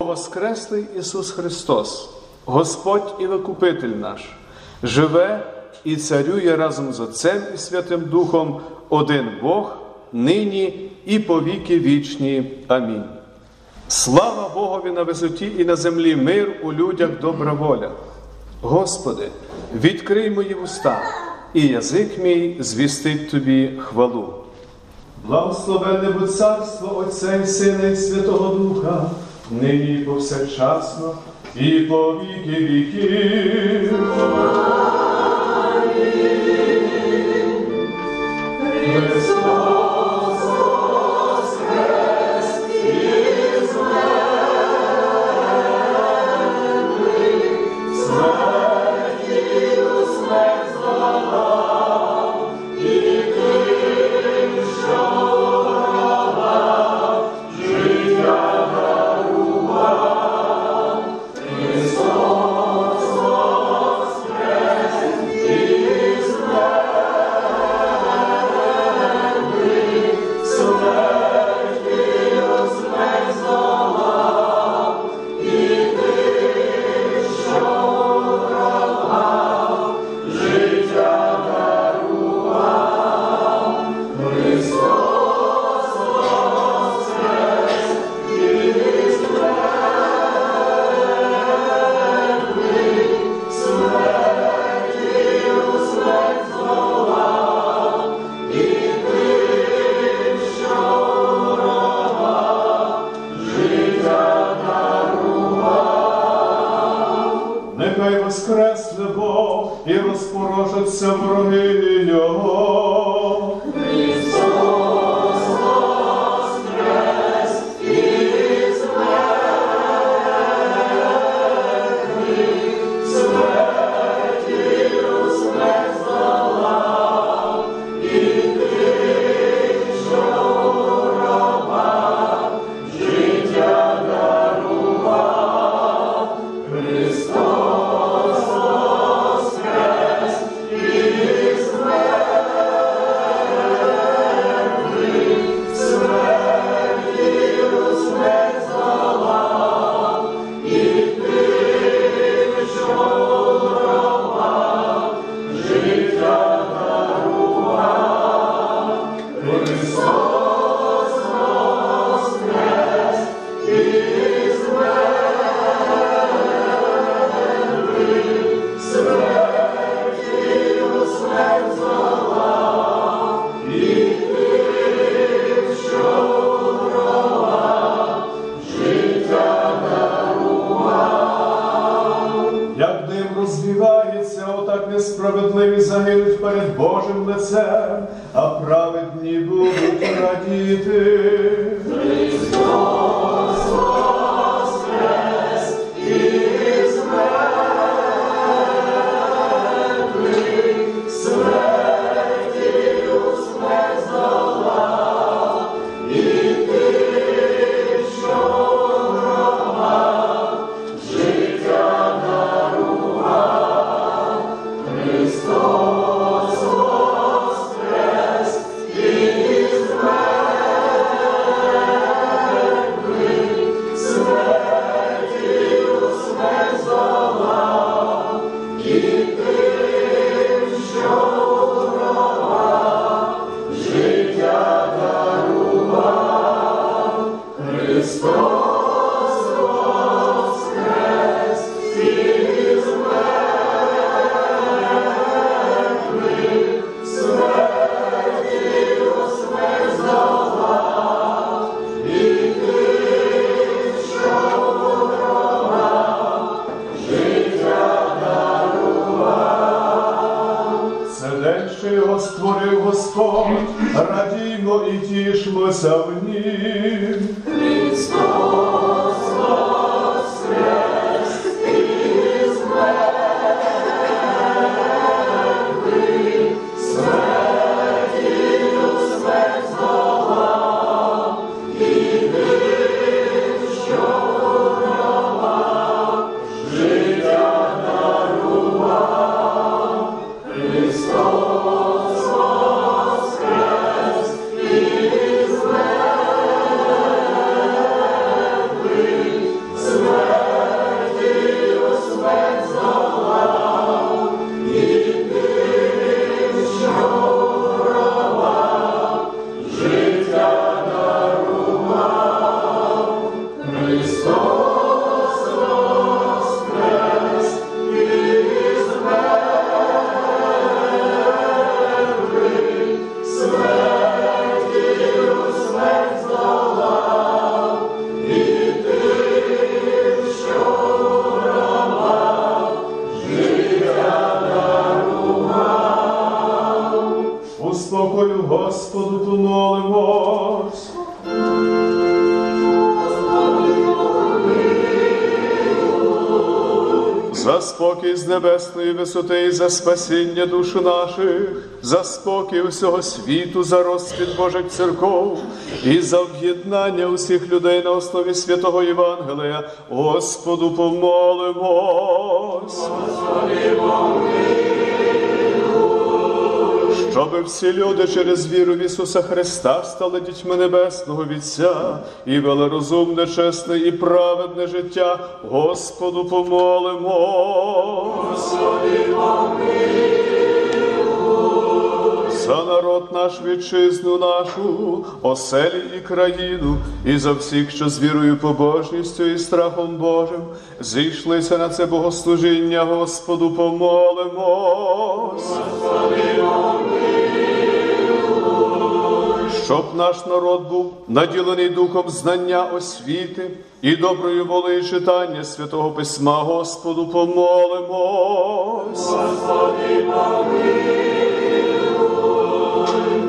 Воскреслий Ісус Христос, Господь і Викупитель наш, живе і царює разом з Отцем і Святим Духом, один Бог, нині і по віки вічні. Амінь. Слава Богові на висоті і на землі мир у людях добра воля. Господи, відкрий мої вуста, і язик мій звістить Тобі хвалу. Благословенне будь царство Отця і Сина і Святого Духа, нині повсякчасно, і по віки віків. Небесної висоти і за спасіння душ наших, за спокій усього світу, за розквіт Божих церков і за об'єднання усіх людей на основі святого Євангелія, Господу помолимось. Щоби всі люди через віру в Ісуса Христа стали дітьми Небесного Вітця і вели розумне, чесне і праведне життя, Господу помолимось. За народ наш вітчизну нашу, оселі і країну, і за всіх, що з вірою, побожністю і страхом Божим, зійшлися на це богослужіння, Господу помолимось. Наш народ був наділений духом знання освіти і доброю волею читання святого письма, Господу помолимось.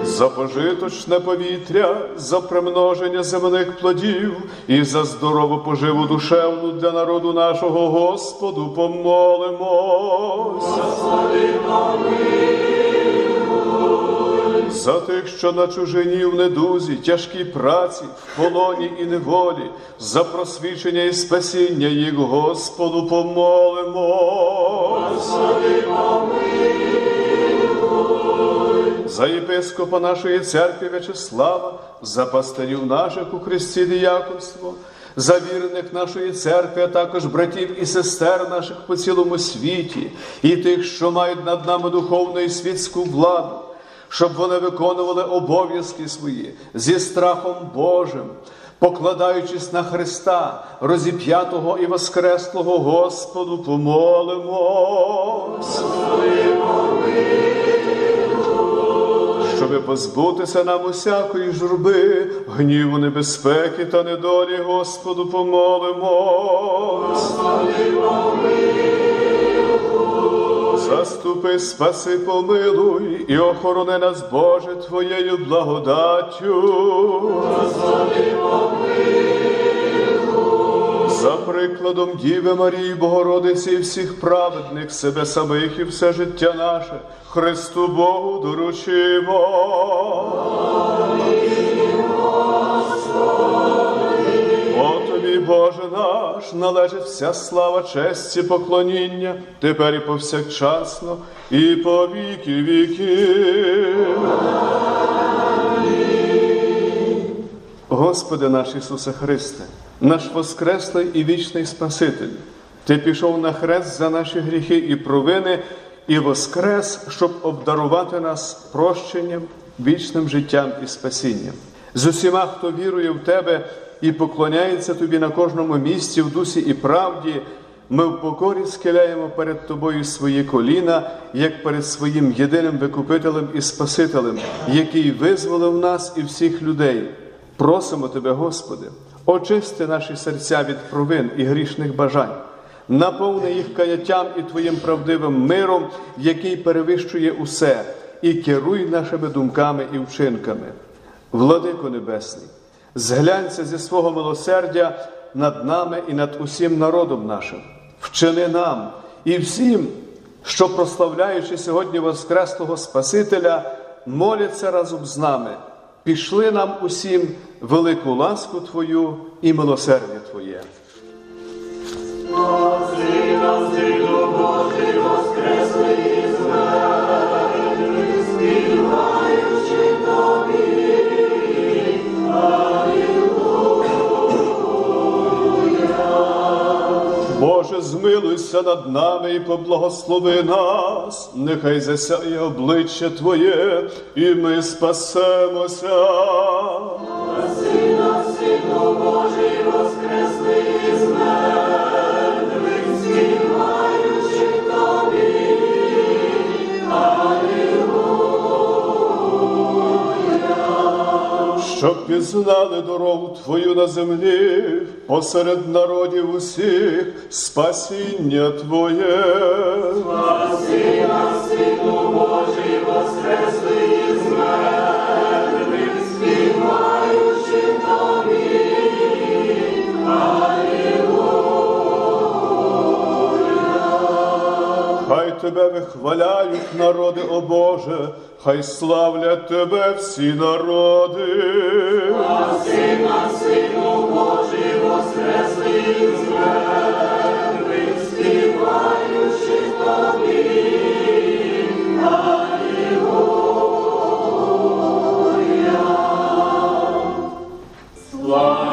За пожиточне повітря, за примноження земних плодів і за здорову поживу душевну для народу нашого Господу помолимось. За тих, що на чужині в недузі, тяжкій праці, в полоні і неволі, за просвічення і спасіння їх, Господу помолимось. За єпископа нашої церкви В'ячеслава, за пастирів наших у Христі діяконство, за вірних нашої церкви, а також братів і сестер наших по цілому світі, і тих, що мають над нами духовну і світську владу, щоб вони виконували обов'язки свої зі страхом Божим, покладаючись на Христа, розіп'ятого і воскреслого Господу, помолимось. Щоби позбутися нам усякої журби, гніву, небезпеки та недолі, Господу помолимось. Заступи, спаси, помилуй і охорони нас, Боже, Твоєю благодаттю. За прикладом Діви Марії, Богородиці і всіх праведних себе самих і все життя наше, Христу Богу доручимо. О Боже наш, належить вся слава, честь і поклоніння, тепер і повсякчасно, і по віки віків. Господи наш Ісусе Христе, наш Воскреслий і вічний Спаситель, Ти пішов на хрест за наші гріхи і провини, і воскрес, щоб обдарувати нас прощенням, вічним життям і спасінням. З усіма, хто вірує в Тебе і поклоняється Тобі на кожному місці, в дусі і правді, ми в покорі схиляємо перед Тобою свої коліна, як перед своїм єдиним викупителем і Спасителем, який визволив нас і всіх людей. Просимо Тебе, Господи, очисти наші серця від провин і грішних бажань, наповни їх каяттям і Твоїм правдивим миром, який перевищує усе, і керуй нашими думками і вчинками. Владико Небесний, зглянься зі свого милосердя над нами і над усім народом нашим, вчини нам і всім, що, прославляючи сьогодні Воскреслого Спасителя, моляться разом з нами. Пішли нам усім велику ласку Твою і милосердя Твоє. Змилуйся над нами і поблагослови нас, нехай засяє обличчя Твоє, і ми спасемося. Щоб пізнали дорогу Твою на землі, посеред народів усіх спасіння Твоє. Тебе вихваляють народи, о Боже, хай славлять Тебе всі народи. Сина, Сину Божий, воскресли з мертвих, співаючи тобі. Для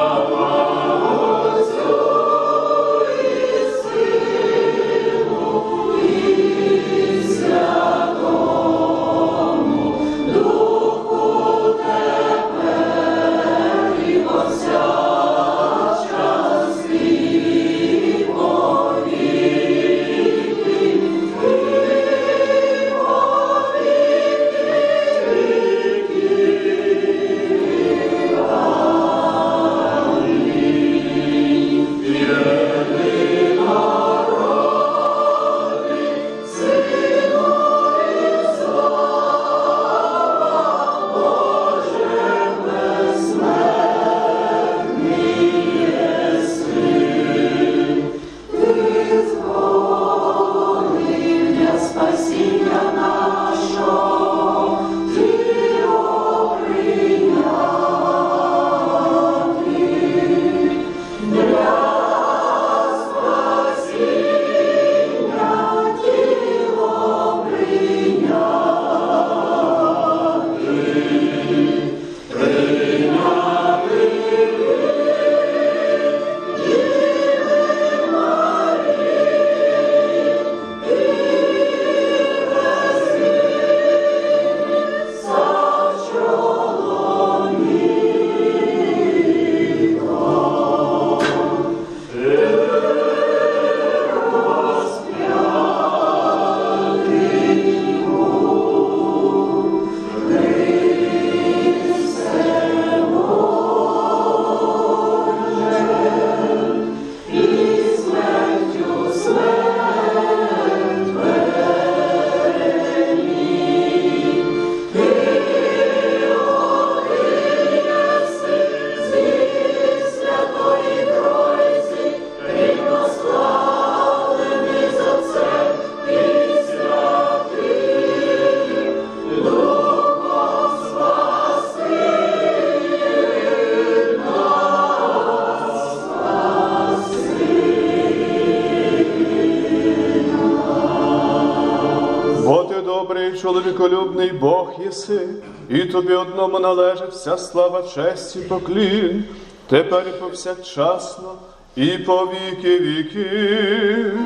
чоловіколюбний Бог єси, і тобі одному належить вся слава, честь і поклін, тепер і повсякчасно, і по віки віків.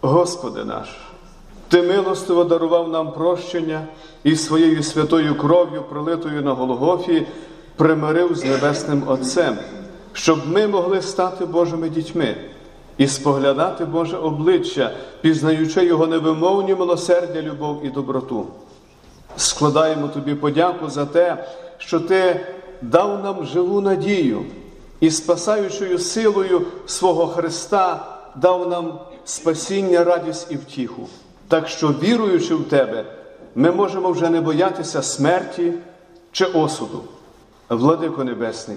Господи наш, Ти милостиво дарував нам прощення і своєю святою кров'ю, пролитою на Голгофі, примирив з Небесним Отцем, щоб ми могли стати Божими дітьми і споглядати Боже обличчя, пізнаючи Його невимовні милосердя, любов і доброту. Складаємо тобі подяку за те, що ти дав нам живу надію і спасаючою силою свого Христа дав нам спасіння, радість і втіху. Так що, віруючи в тебе, ми можемо вже не боятися смерті чи осуду. Владико Небесний,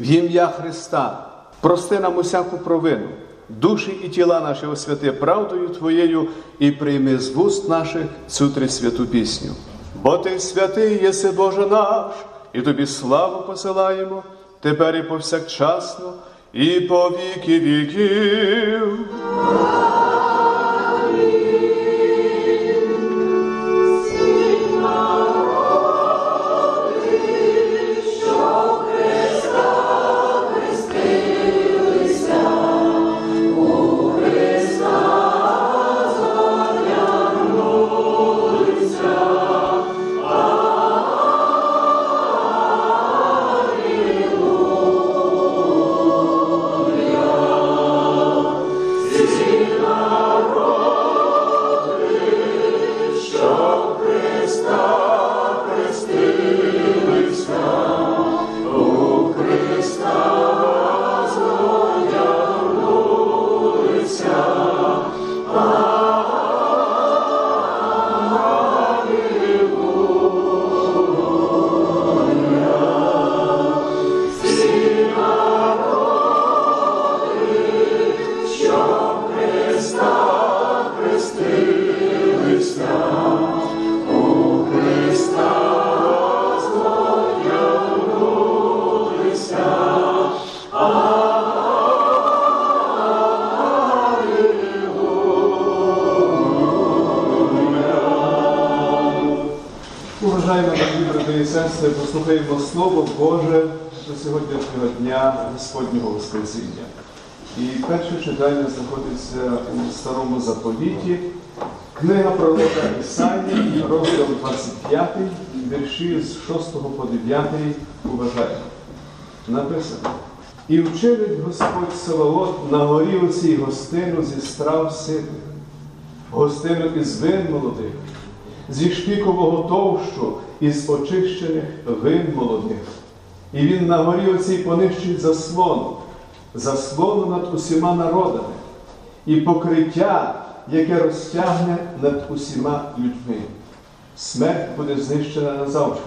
в ім'я Христа, прости нам усяку провину, душі і тіла наші освяти правдою Твоєю і прийми з вуст наших цю трисвяту пісню. Бо Ти святий єси Боже наш, і тобі славу посилаємо, тепер і повсякчасно, і по віки віків. Бажаємо, дорогі брати і сестри, послухаємо Слово Боже до сьогоднішнього дня Господнього Воскресіння. І перше читання знаходиться у Старому Заповіті, книга пророка Ісаї, розділ 25, вірші з 6 по 9 уважаємо. Написано. І вчинить Господь Саваот на горі оцій гостину зі страв ситих, гостину із вин молодих, зі шпікового товщу із очищених вин молодих. І він на горі оцій понищить заслону, заслону над усіма народами, і покриття, яке розтягне над усіма людьми. Смерть буде знищена назавжди.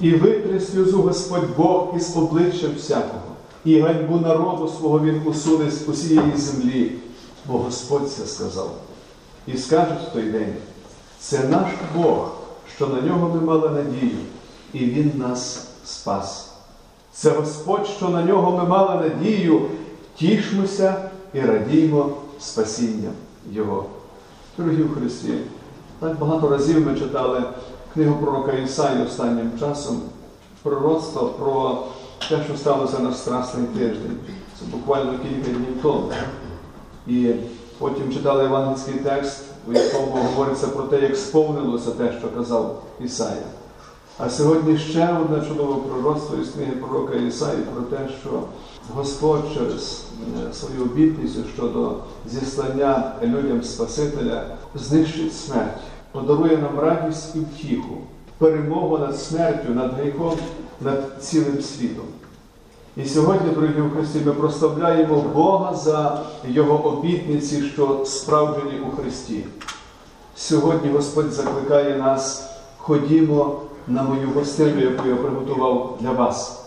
І витре сльозу Господь Бог із обличчя всякого, і ганьбу народу свого Він усуне з усієї землі, бо Господь це сказав. І скажуть в той день, це наш Бог, що на нього ми мали надію, і Він нас спас. Це Господь, що на нього ми мали надію, тішмося і радіймо спасінням Його. Дорогі в Христі, так багато разів ми читали книгу пророка Ісаї останнім часом, пророцтво про те, що сталося на Страсний тиждень. Це буквально кілька днів тому. І потім читали євангельський текст, у якому говориться про те, як сповнилося те, що казав Ісая. А сьогодні ще одне чудове пророцтво із книги пророка Ісаї про те, що Господь через е, свою обітницю щодо зіслання людям Спасителя знищить смерть, подарує нам радість і втіху, перемогу над смертю, над гріхом, над цілим світом. І сьогодні, дорогі в Христі, ми прославляємо Бога за Його обітниці, що справджені у Христі. Сьогодні Господь закликає нас, ходімо на мою гостину, яку я приготував для вас.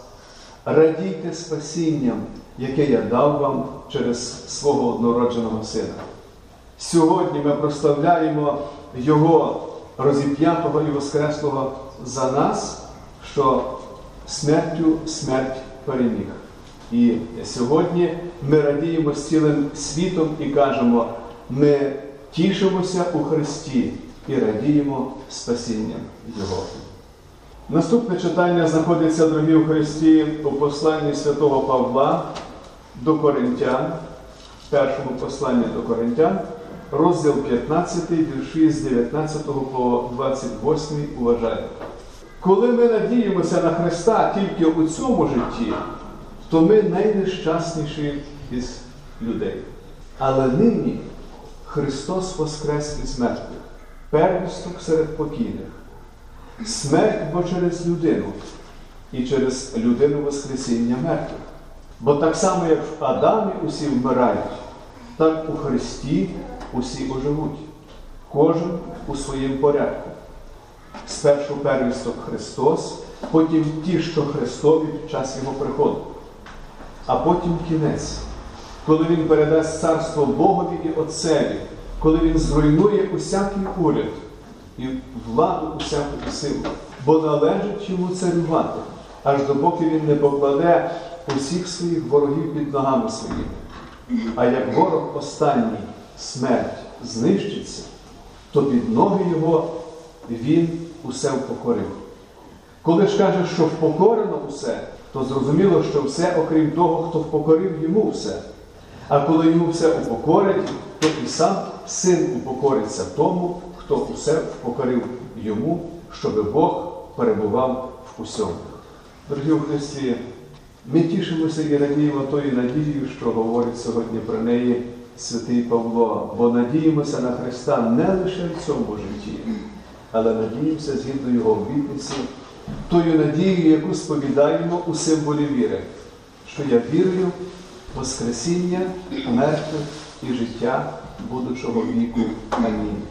Радійте спасінням, яке я дав вам через свого однородженого сина. Сьогодні ми прославляємо Його розіп'ятого і воскреслого за нас, що смертю смерть переміг. І сьогодні ми радіємо з цілим світом і кажемо, ми тішимося у Христі і радіємо спасінням Його. Наступне читання знаходиться, дорогі в Христі, у посланні святого Павла до Коринтян, першому посланні до Коринтян, розділ 15, вірші з 19 по 28 уважаємо. Коли ми надіємося на Христа тільки у цьому житті, то ми найнещасніші із людей. Але нині Христос воскрес із мертвих, первісток серед покійних. Смерть бо через людину і через людину Воскресіння мертвих. Бо так само, як в Адамі усі вмирають, так у Христі усі оживуть, кожен у своєму порядку. Спершу первісток Христос, потім ті, що Христові під час Його приходу, а потім кінець, коли Він передасть царство Богові і Отцеві, коли Він зруйнує усякий уряд і владу усяку силу, бо належить йому царювати, аж допоки він не покладе усіх своїх ворогів під ногами своїми. А як ворог останній смерть знищиться, то під ноги його він усе впокорив. Коли ж каже, що впокорено усе, то зрозуміло, що все, окрім того, хто впокорив йому все. А коли йому все упокорить, то і сам син упокориться тому, хто усе впокорив йому, щоб Бог перебував в усьому. Дорогі у Христі, ми тішимося і радіємо тою надією, що говорить сьогодні про неї святий Павло, бо надіємося на Христа не лише в цьому житті, але надіємося згідно Його обітниці, тою надією, яку сповідаємо у символі віри, що я вірую в Воскресіння мертвих і життя будучого віку. Амінь.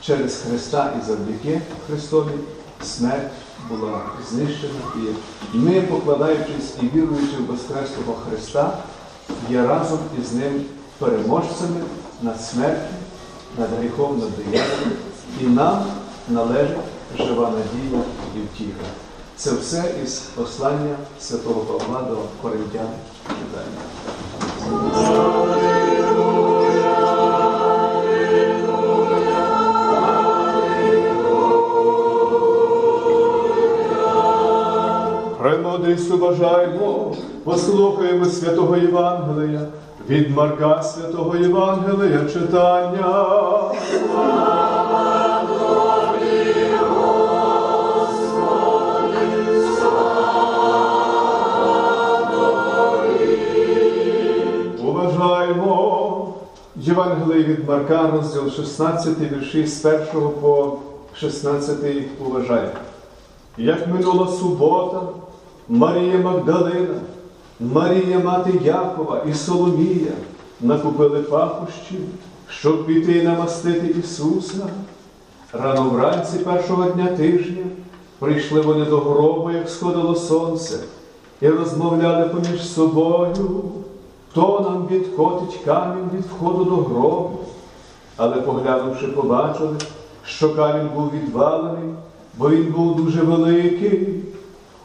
Через Христа і завдяки Христові смерть була знищена, і ми, покладаючись і віруючи в Воскреслого Христа, є разом із Ним переможцями над смертю, над гріхом, над дияволом, і нам належить жива надія і втіха. Це все із послання святого Павла до Коринтян читання. Товариство бажаємо, послухаємо святого Євангелія, від Марка святого Євангелія читання. Євангеліє від Марка, розділ 16, вірші з 1 по 16 уважаємо. Як минула субота, Марія Магдалина, Марія мати Якова і Соломія накупили пахощів, щоб піти намастити Ісуса. Рано вранці першого дня тижня прийшли вони до гробу, як сходило сонце, і розмовляли поміж собою, хто нам відкотить камінь від входу до гробу. Але поглянувши, побачили, що камінь був відвалений, бо він був дуже великий.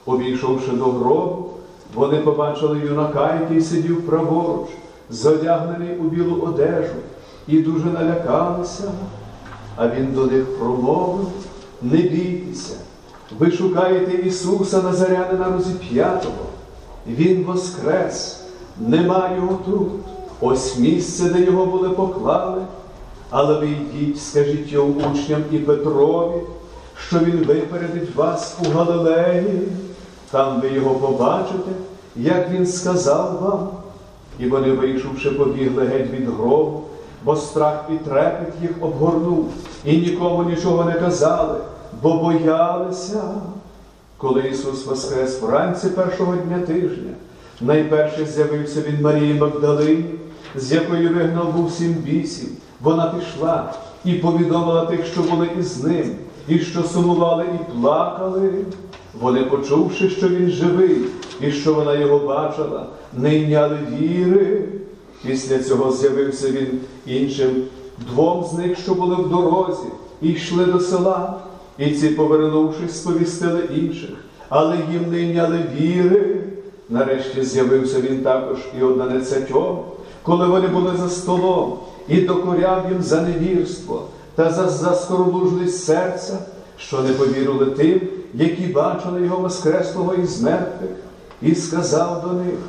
Увійшовши до гробу, вони побачили юнака, який сидів праворуч, задягнений у білу одежу, і дуже налякалися. А він до них промовив: не бійтеся, ви шукаєте Ісуса Назарянина розіп'ятого. Він воскрес, нема його тут. Ось місце, де його були поклали. Але ви йдіть, скажіть його учням і Петрові, що він випередить вас у Галилеї. Там ви його побачите, як він сказав вам. І вони, вийшовши, побігли геть від гробу, бо страх і трепет їх обгорнув, і нікому нічого не казали, бо боялися. Коли Ісус воскрес вранці першого дня тижня, найперше з'явився він Марії Магдалині, з якої вигнав був сім бісів. Вона пішла і повідомила тих, що були із ним, і що сумували і плакали. Вони, почувши, що він живий, і що вона його бачила, не йняли віри. Після цього з'явився він іншим двом з них, що були в дорозі, і йшли до села. І ці, повернувшись, сповістили інших, але їм не йняли віри. Нарешті з'явився він також і одинадцятьом, коли вони були за столом, і докоряв їм за невірство та за заскорблужність серця, що не повірили тим, які бачили його воскреслого із мертвих, і сказав до них: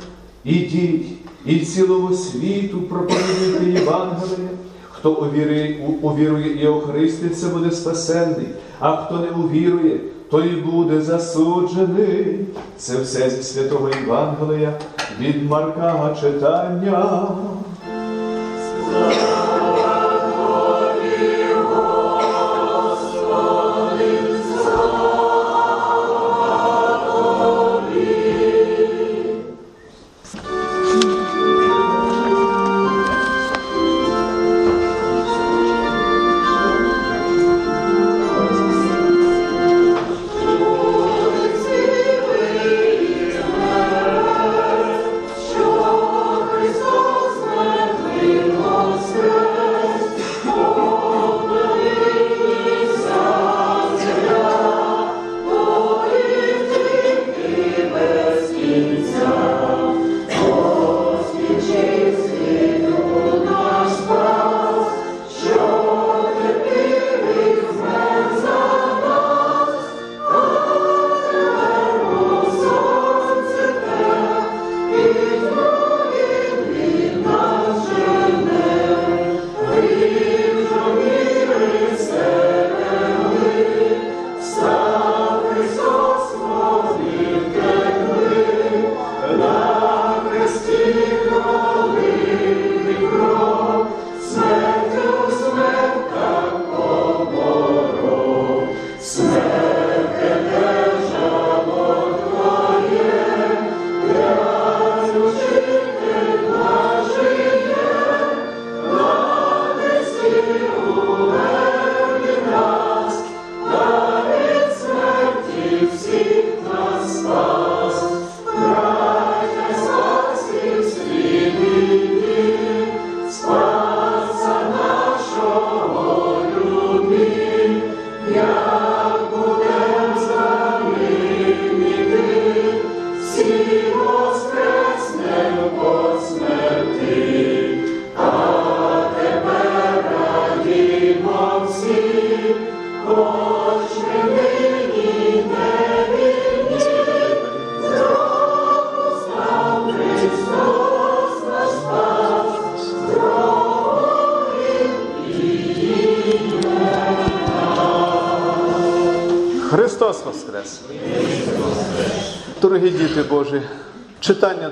Ідіть і цілому світу проповідуйте Євангеліє. Хто увірує, увірує і охриститься, буде спасенний, а хто не увірує, той буде засуджений. Це все зі святого Євангелія від Марка читання.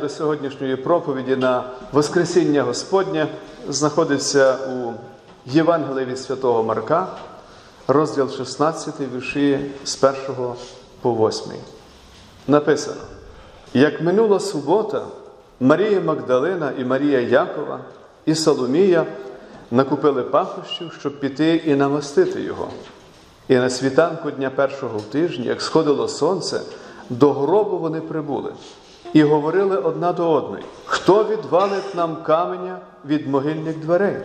До сьогоднішньої проповіді на Воскресіння Господнє знаходиться у Євангелії від Святого Марка, розділ 16, вірші з 1 по 8. Написано: як минула субота, Марія Магдалина і Марія Якова і Соломія накупили пахощів, щоб піти і намастити його. І на світанку дня першого в тижні, як сходило сонце, до гробу вони прибули і говорили одна до одної: хто відвалить нам каменя від могильних дверей?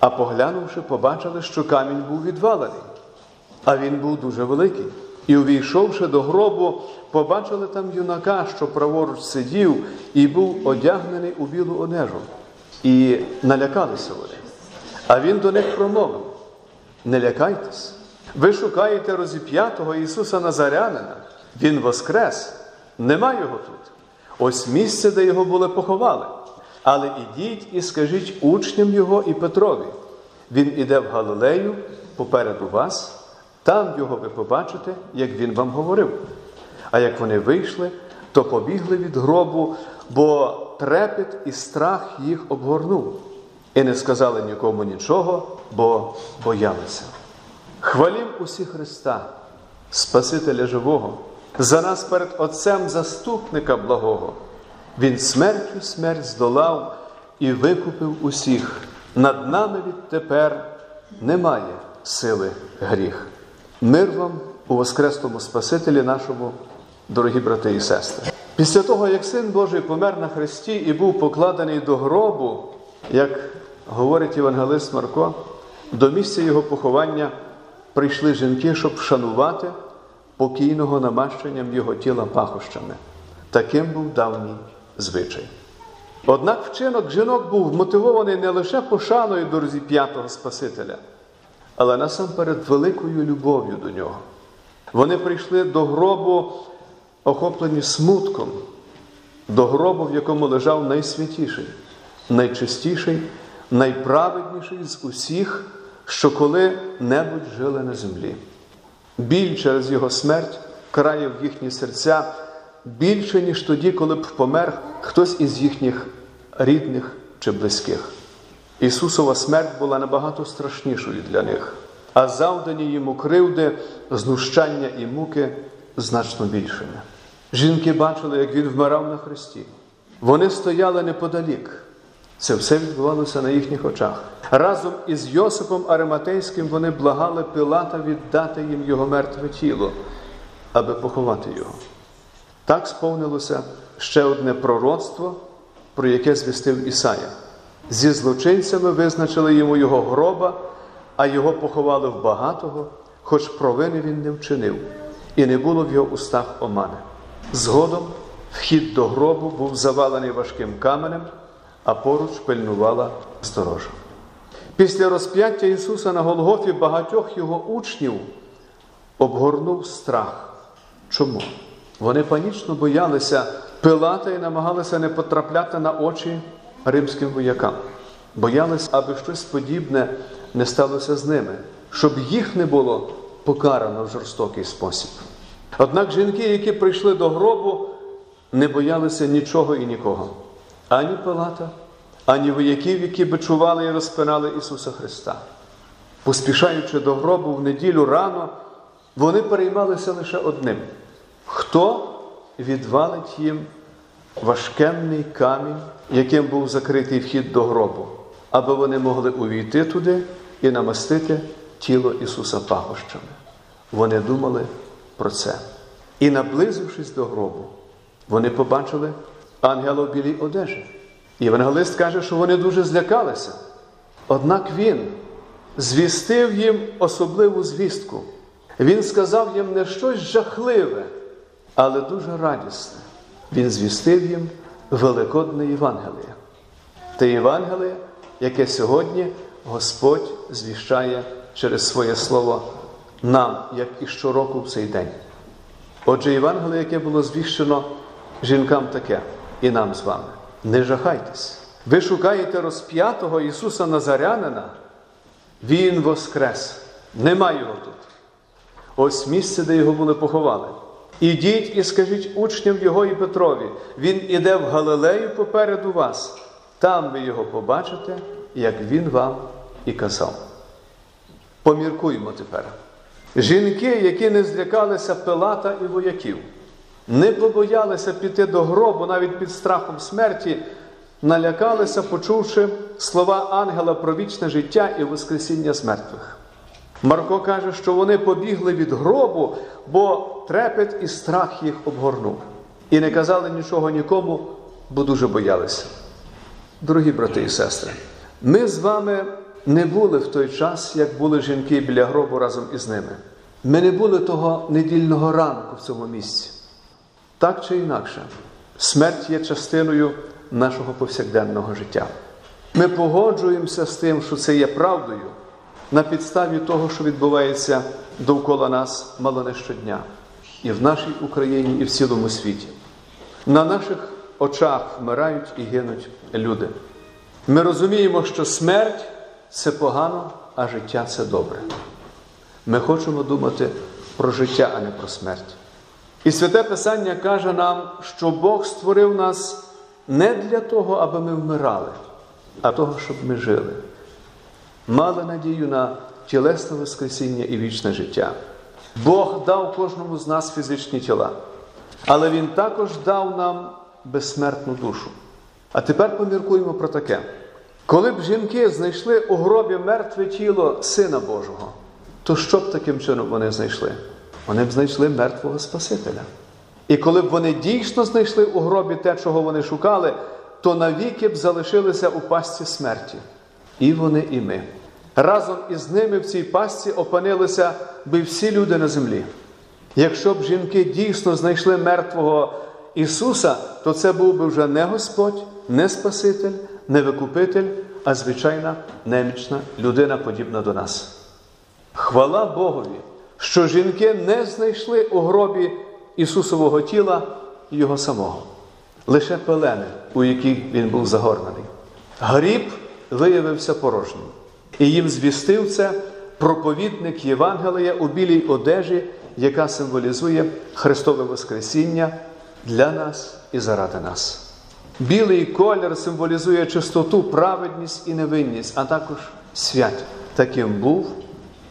А поглянувши, побачили, що камінь був відвалений, а він був дуже великий. І, увійшовши до гробу, побачили там юнака, що праворуч сидів, і був одягнений у білу одежу. І налякалися вони. А він до них промовив: не лякайтесь. Ви шукаєте розіп'ятого Ісуса Назарянина. Він воскрес, нема його тут. Ось місце, де його були поховали. Але ідіть і скажіть учням його і Петрові. Він іде в Галилею попереду вас, там його ви побачите, як він вам говорив. А як вони вийшли, то побігли від гробу, бо трепет і страх їх обгорнув, і не сказали нікому нічого, бо боялися. Хвалім усі Христа, Спасителя живого, за нас перед Отцем заступника благого. Він смертю смерть здолав і викупив усіх. Над нами відтепер немає сили гріх. Мир вам у Воскресному Спасителі нашому, дорогі брати і сестри. Після того, як Син Божий помер на Христі і був покладений до гробу, як говорить Євангелист Марко, до місця його поховання прийшли жінки, щоб вшанувати покійного намащенням його тіла пахощами. Таким був давній звичай. Однак вчинок жінок був мотивований не лише пошаною до розіп'ятого Спасителя, але насамперед великою любов'ю до нього. Вони прийшли до гробу, охоплені смутком, до гробу, в якому лежав найсвятіший, найчистіший, найправедніший з усіх, що коли-небудь жили на землі. Біль через його смерть країв їхні серця більше, ніж тоді, коли б помер хтось із їхніх рідних чи близьких. Ісусова смерть була набагато страшнішою для них, а завдані йому кривди, знущання і муки значно більшими. Жінки бачили, як він вмирав на хресті. Вони стояли неподалік. Це все відбувалося на їхніх очах. Разом із Йосипом Ариматейським вони благали Пилата віддати їм його мертве тіло, аби поховати його. Так сповнилося ще одне пророцтво, про яке звістив Ісая. Зі злочинцями визначили йому його гроба, а його поховали в багатого, хоч провини він не вчинив, і не було в його устах омани. Згодом вхід до гробу був завалений важким каменем, а поруч пильнувала сторожа. Після розп'яття Ісуса на Голгофі багатьох його учнів обгорнув страх. Чому? Вони панічно боялися Пилата і намагалися не потрапляти на очі римським воякам. Боялися, аби щось подібне не сталося з ними, щоб їх не було покарано в жорстокий спосіб. Однак жінки, які прийшли до гробу, не боялися нічого і нікого, ані Пилата, ані вояків, які бичували і розпинали Ісуса Христа. Поспішаючи до гробу в неділю рано, вони переймалися лише одним: хто відвалить їм важкенний камінь, яким був закритий вхід до гробу, аби вони могли увійти туди і намастити тіло Ісуса пахощами. Вони думали про це. І, наблизившись до гробу, вони побачили ангела в білій одежі. Євангелист каже, що вони дуже злякалися. Однак він звістив їм особливу звістку. Він сказав їм не щось жахливе, але дуже радісне. Він звістив їм Великодне Євангеліє. Те Євангеліє, яке сьогодні Господь звіщає через своє слово нам, як і щороку в цей день. Отже, Євангеліє, яке було звіщено жінкам таке, і нам з вами. Не жахайтесь. Ви шукаєте розп'ятого Ісуса Назарянина, Він воскрес. Нема його тут. Ось місце, де його були поховали. Ідіть і скажіть учням його і Петрові, він іде в Галилею попереду вас. Там ви його побачите, як він вам і казав. Поміркуємо тепер. Жінки, які не злякалися Пилата і вояків, не побоялися піти до гробу навіть під страхом смерті, налякалися, почувши слова ангела про вічне життя і Воскресіння з. Марко каже, що вони побігли від гробу, бо трепет і страх їх обгорнув. І не казали нічого нікому, бо дуже боялися. Дорогі брати і сестри, ми з вами не були в той час, як були жінки біля гробу разом із ними. Ми не були того недільного ранку в цьому місці. Так чи інакше, смерть є частиною нашого повсякденного життя. Ми погоджуємося з тим, що це є правдою, на підставі того, що відбувається довкола нас мало не щодня, і в нашій Україні, і в цілому світі. На наших очах вмирають і гинуть люди. Ми розуміємо, що смерть це погано, а життя це добре. Ми хочемо думати про життя, а не про смерть. І святе Писання каже нам, що Бог створив нас не для того, аби ми вмирали, а того, щоб ми жили. Мали надію на тілесне Воскресіння і вічне життя. Бог дав кожному з нас фізичні тіла, але Він також дав нам безсмертну душу. А тепер поміркуємо про таке. Коли б жінки знайшли у гробі мертве тіло Сина Божого, то що б таким чином вони знайшли? Вони б знайшли мертвого Спасителя. І коли б вони дійсно знайшли у гробі те, чого вони шукали, то навіки б залишилися у пастці смерті. І вони, і ми. Разом із ними в цій пастці опинилися би всі люди на землі. Якщо б жінки дійсно знайшли мертвого Ісуса, то це був би вже не Господь, не Спаситель, не Викупитель, а звичайна немічна людина, подібна до нас. Хвала Богові, що жінки не знайшли у гробі Ісусового тіла Його самого, лише пелени, у яких він був загорнений. Гріб виявився порожнім. І їм звістив це проповідник Євангелія у білій одежі, яка символізує Христове Воскресіння для нас і заради нас. Білий колір символізує чистоту, праведність і невинність, а також свять. Таким був,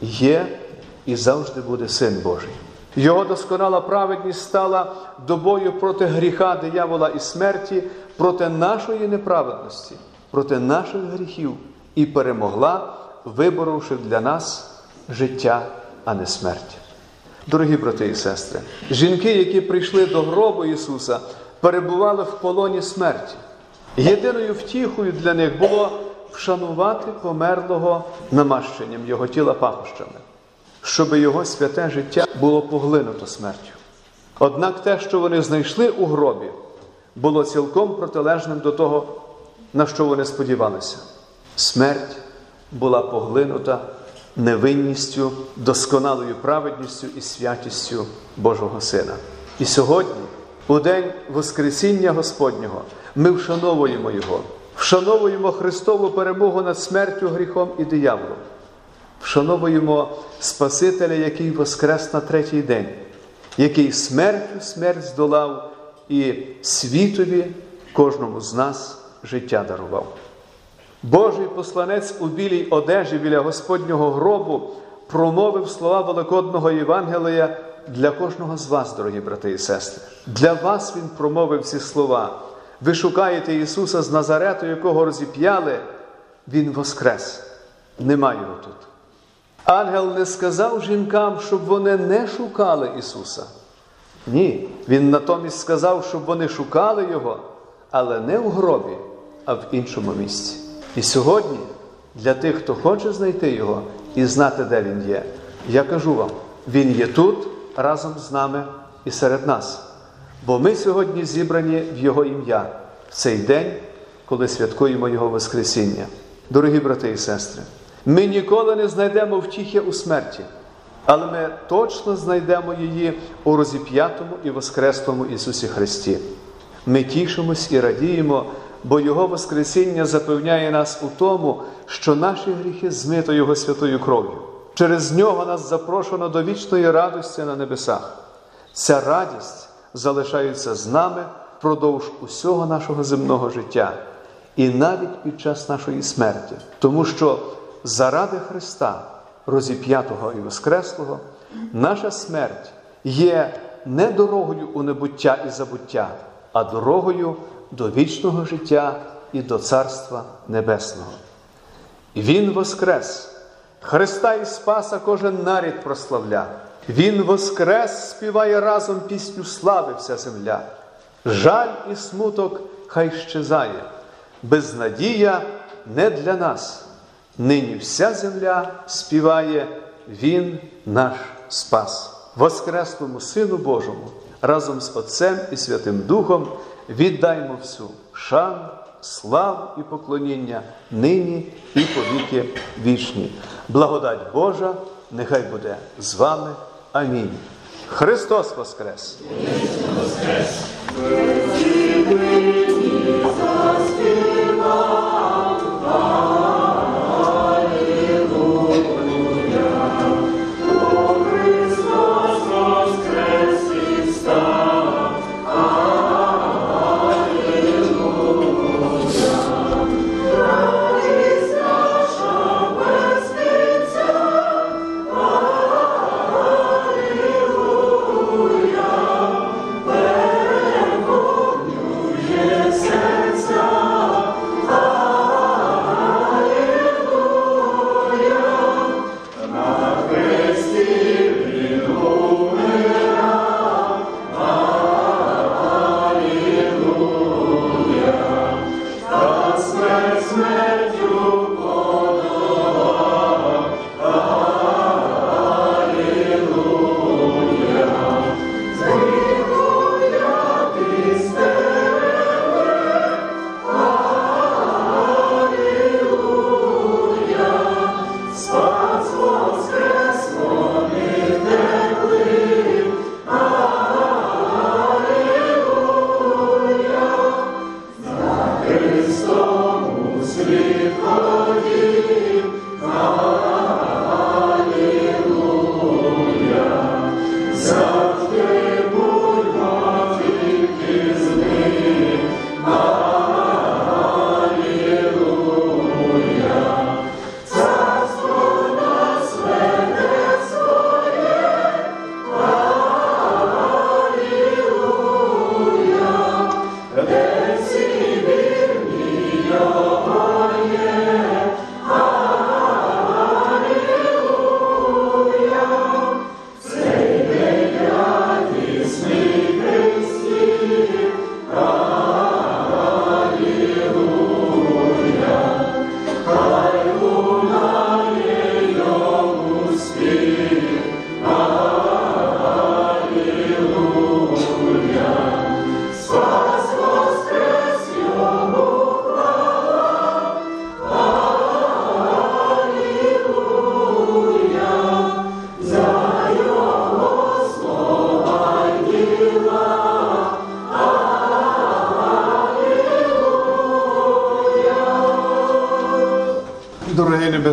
є і завжди буде Син Божий. Його досконала праведність стала добою проти гріха, диявола і смерті, проти нашої неправедності, проти наших гріхів і перемогла, виборовши для нас життя, а не смерть. Дорогі брати і сестри, жінки, які прийшли до гробу Ісуса, перебували в полоні смерті. Єдиною втіхою для них було вшанувати померлого намащенням його тіла пахощами, щоб його святе життя було поглинуто смертю. Однак те, що вони знайшли у гробі, було цілком протилежним до того, на що вони сподівалися. Смерть була поглинута невинністю, досконалою праведністю і святістю Божого Сина. І сьогодні, у день Воскресіння Господнього, ми вшановуємо Його, вшановуємо Христову перемогу над смертю, гріхом і дияволом, вшановуємо Спасителя, який воскрес на третій день, який смертю смерть здолав і світові кожному з нас життя дарував. Божий посланець у білій одежі біля Господнього гробу промовив слова Великодного Євангелія для кожного з вас, дорогі брати і сестри. Для вас Він промовив ці слова. Ви шукаєте Ісуса з Назарету, якого розіп'яли, Він воскрес. Нема його тут. Ангел не сказав жінкам, щоб вони не шукали Ісуса. Ні, Він натомість сказав, щоб вони шукали Його, але не в гробі, а в іншому місці. І сьогодні, для тих, хто хоче знайти Його і знати, де Він є, я кажу вам, Він є тут разом з нами і серед нас. Бо ми сьогодні зібрані в Його ім'я в цей день, коли святкуємо Його Воскресіння. Дорогі брати і сестри, ми ніколи не знайдемо втіхи у смерті, але ми точно знайдемо її у розіп'ятому і воскреслому Ісусі Христі. Ми тішимось і радіємо, бо Його Воскресіння запевняє нас у тому, що наші гріхи змито Його святою кров'ю. Через нього нас запрошено до вічної радості на небесах. Ця радість залишається з нами впродовж усього нашого земного життя і навіть під час нашої смерті, тому що заради Христа, розіп'ятого і Воскреслого, наша смерть є не дорогою у небуття і забуття, а дорогою до вічного життя і до Царства Небесного. Він воскрес. Христа і Спаса кожен нарід прославля. Він воскрес, співає разом пісню слави вся земля. Жаль і смуток хай щезає, безнадія не для нас. Нині вся земля співає, Він наш спас. Воскреслому Сину Божому разом з Отцем і Святим Духом віддаймо всю шану, славу і поклоніння нині і повіки вічні. Благодать Божа нехай буде з вами. Амінь. Христос Воскрес! Христос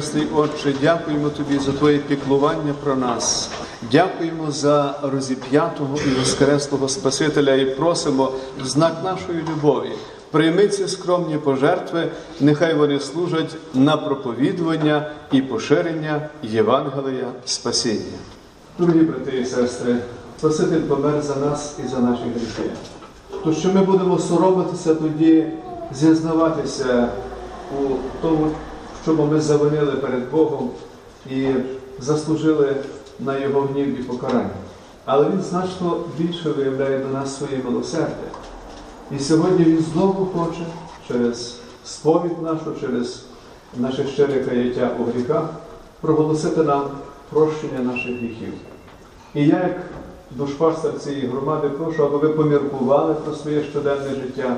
Небесний Отче, дякуємо Тобі за Твоє піклування про нас. Дякуємо за розіп'ятого і воскреслого Спасителя і просимо в знак нашої любові. Прийми ці скромні пожертви, нехай вони служать на проповідування і поширення Євангелія спасіння. Дорогі брати і сестри, Спаситель помер за нас і за наші гріхи. То що ми будемо соромитися тоді, зізнаватися у тому, чому ми завинили перед Богом і заслужили на Його гнів і покарання. Але Він значно більше виявляє до нас своє милосердя. І сьогодні Він знову хоче через сповідь нашу, через наше щире каяття у гріхах проголосити нам прощення наших гріхів. І я, як душпастер цієї громади, прошу, аби ви поміркували про своє щоденне життя,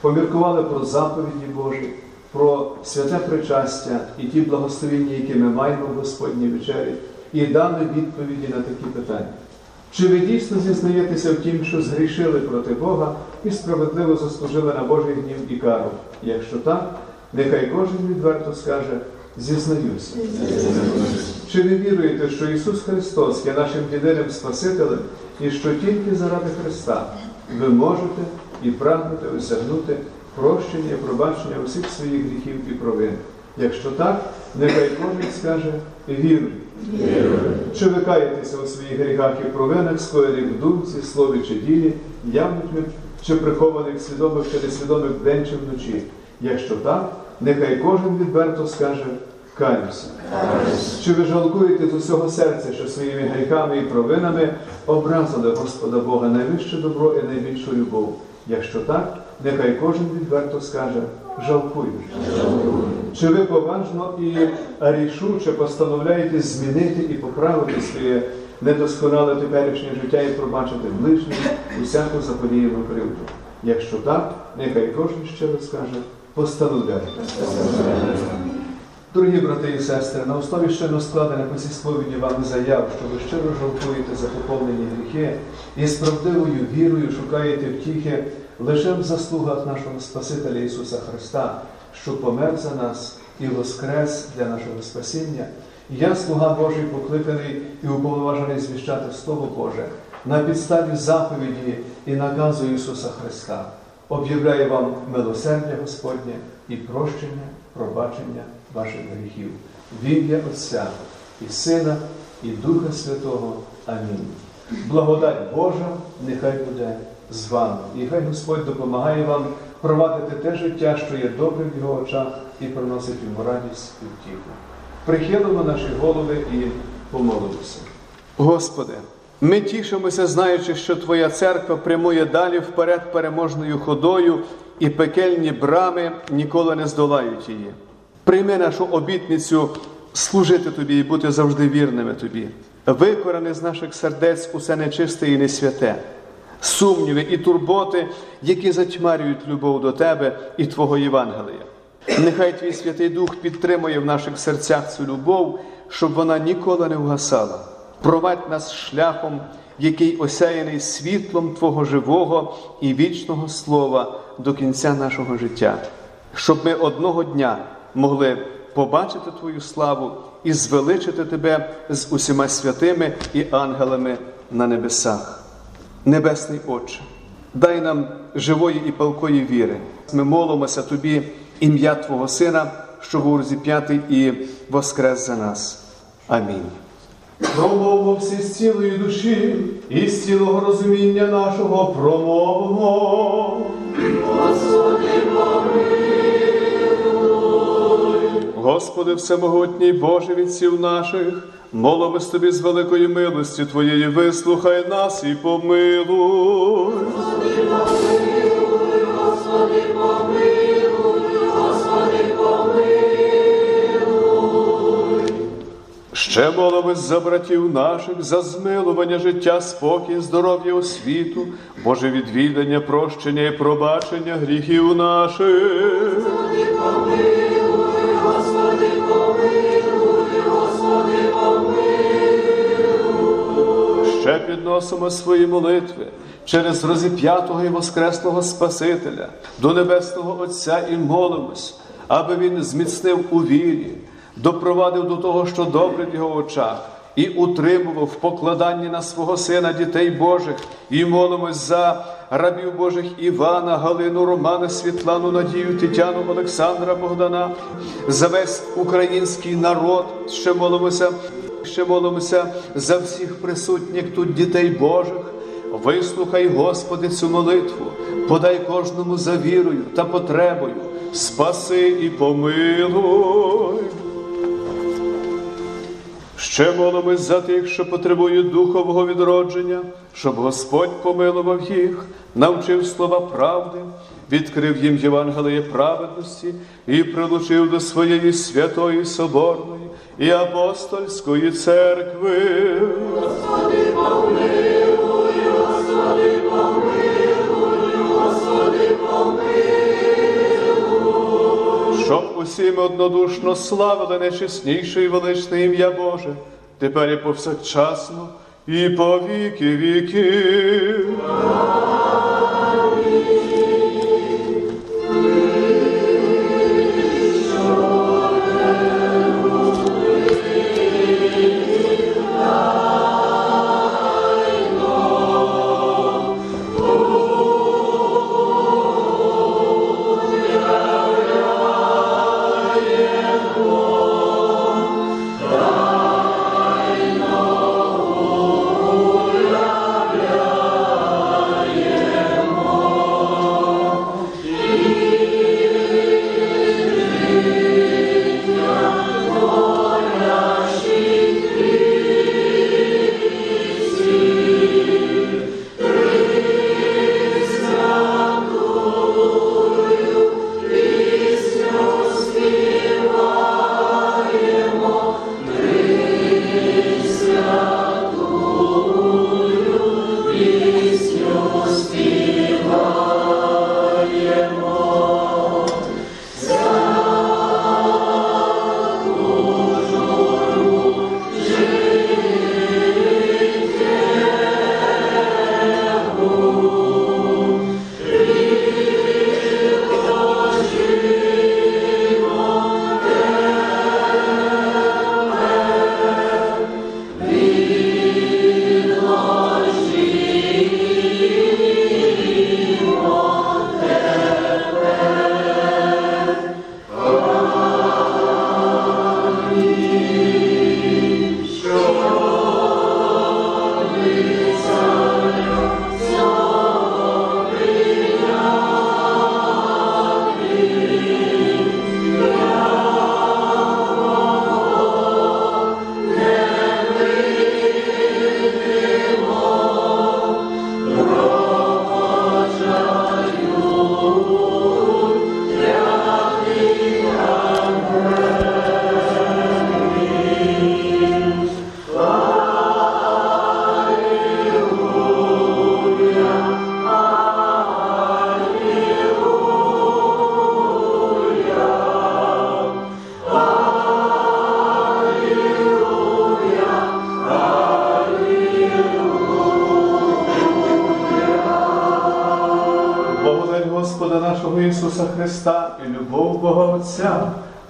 поміркували про заповіді Божі, про святе причастя і ті благословіння, які ми маємо в Господній вечері, і дали відповіді на такі питання. Чи ви дійсно зізнаєтеся в тім, що згрішили проти Бога і справедливо заслужили на Божий гнів і кару? Якщо так, нехай кожен відверто скаже, Зізнаюся. Чи ви віруєте, що Ісус Христос є нашим єдиним Спасителем і що тільки заради Христа ви можете і прагнете осягнути прощення пробачення усіх своїх гріхів і провин? Якщо так, нехай кожен скаже вірую. Чи ви каєтеся у своїх гріхах і провинах, скоєних в думці, слові чи ділі, явних чи прихованих свідомих чи несвідомих вдень чи вночі? Якщо так, нехай кожен відверто скаже каюся. Чи ви жалкуєте з усього серця, що своїми гріхами і провинами образили Господа Бога найвище добро і найбільшу любов? Якщо так, нехай кожен відверто скаже жалкую. Чи ви поважно і рішуче постановляєте змінити і поправити своє недосконале теперішнє життя і пробачити ближнім усяку заподіяну кривду? Якщо так, нехай кожен щиро скаже постановляйте. Дорогі брати і сестри, на основі щойно складених у цій сповіді вами заяв, що ви щиро жалкуєте за поповнені гріхи і з правдивою вірою шукаєте втіхи лише в заслугах нашого Спасителя Ісуса Христа, що помер за нас і воскрес для нашого спасіння. Я, слуга Божий, покликаний і уповноважений звіщати Слово Боже на підставі заповіді і наказу Ісуса Христа. Об'являю вам милосердя Господнє і прощення, пробачення ваших гріхів. В ім'я Отця і Сина, і Духа Святого. Амінь. Благодать Божа нехай буде з вами. І хай Господь допомагає вам провадити те життя, що є добрим в його очах, і приносить йому радість і втіху. Прихилимо наші голови і помолимося. Господи, ми тішимося, знаючи, що Твоя церква прямує далі вперед переможною ходою, і пекельні брами ніколи не здолають її. Прийми нашу обітницю служити Тобі і бути завжди вірними Тобі. Викорени з наших сердець усе нечисте і несвяте, сумніви і турботи, які затьмарюють любов до Тебе і Твого Євангелія. Нехай Твій Святий Дух підтримує в наших серцях цю любов, щоб вона ніколи не вгасала. Провадь нас шляхом, який осяяний світлом Твого живого і вічного слова до кінця нашого життя, щоб ми одного дня могли побачити Твою славу і звеличити Тебе з усіма святими і ангелами на небесах. Небесний Отче, дай нам живої і палкої віри. Ми молимося Тобі, ім'я Твого Сина, що був розіп'ятий і воскрес за нас. Амінь. Промовмо всі з цілої душі і з цілого розуміння нашого промовимо. Господи, всемогутній Боже відців наших, молимось Тобі з великої милості Твоєї, вислухай нас і помилуй. Ще молимось за братів наших, за змилування життя, спокій, здоров'я освіту, Боже відвідання, прощення і пробачення гріхів наших. Ще підносимо свої молитви через розіп'ятого і воскреслого Спасителя до Небесного Отця і молимось, аби Він зміцнив у вірі, допровадив до того, що добре в його очах, і утримував в покладанні на свого Сина дітей Божих, і молимось за рабів Божих Івана, Галину, Романа, Світлану, Надію, Тетяну, Олександра, Богдана, за весь український народ, ще молимося. Ще молимося за всіх присутніх тут дітей Божих. Вислухай, Господи, цю молитву, подай кожному за вірою та потребою, спаси і помилуй. Ще молимось за тих, що потребують духового відродження, щоб Господь помилував їх, навчив слова правди, відкрив їм Євангеліє праведності і прилучив до своєї святої соборної і апостольської церкви. щоб усі ми однодушно славили найчесніше і величне ім'я Боже, тепер і повсякчасно, і по віки віків.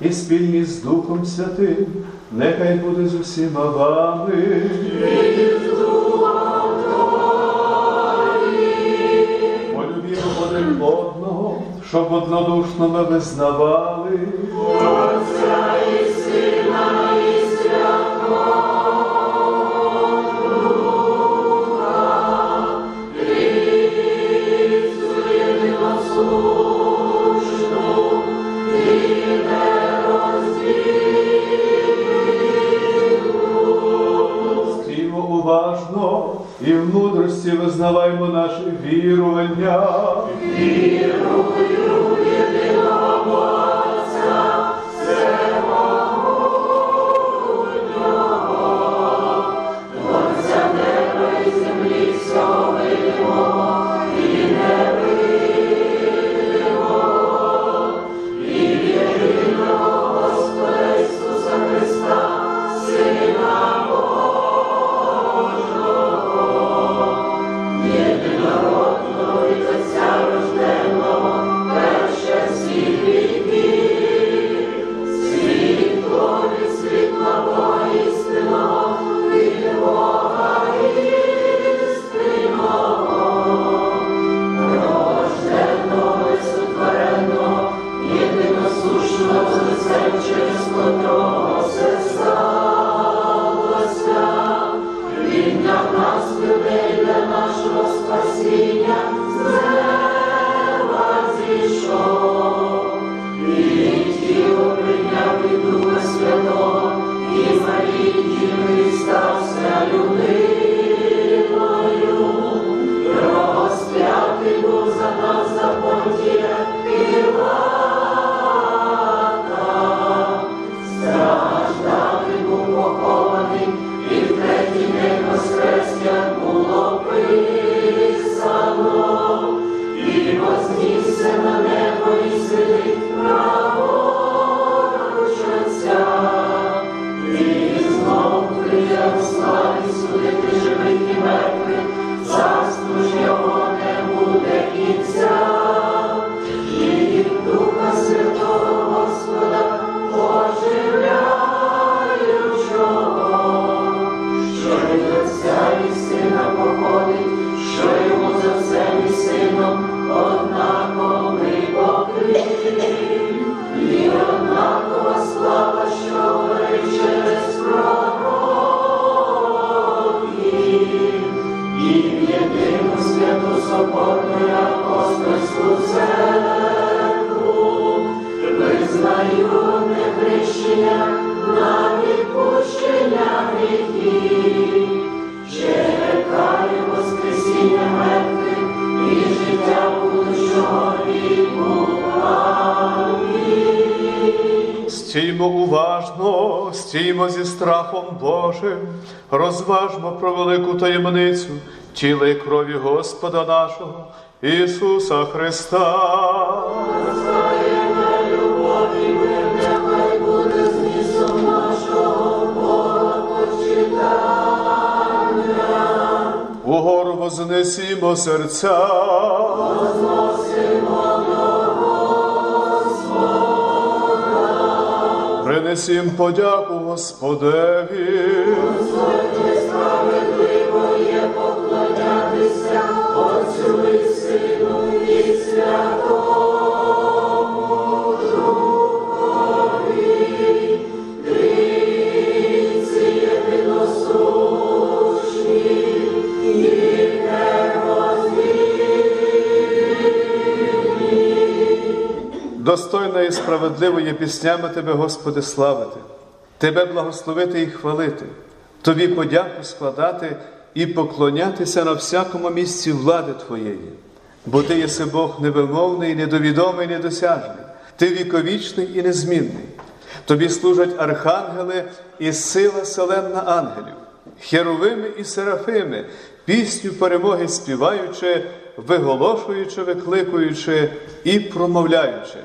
І спільні з Духом Святим, нехай буде з усіма вами. Полюбімо один одного, щоб однодушно ми визнавали. Maria. Таємницю тіла і крові Господа нашого Ісуса Христа. Угору вознесімо серця. Принесім подяку Господеві. Достойно і справедливо є піснями Тебе, Господи, славити, Тебе благословити і хвалити, Тобі подяку складати і поклонятися на всякому місці влади Твоєї, бо Ти єси Бог невимовний, недовідомий, недосяжний, Ти віковічний і незмінний. Тобі служать архангели і сила селенна ангелів, херовими і серафими, пісню перемоги співаючи, виголошуючи, викликуючи і промовляючи.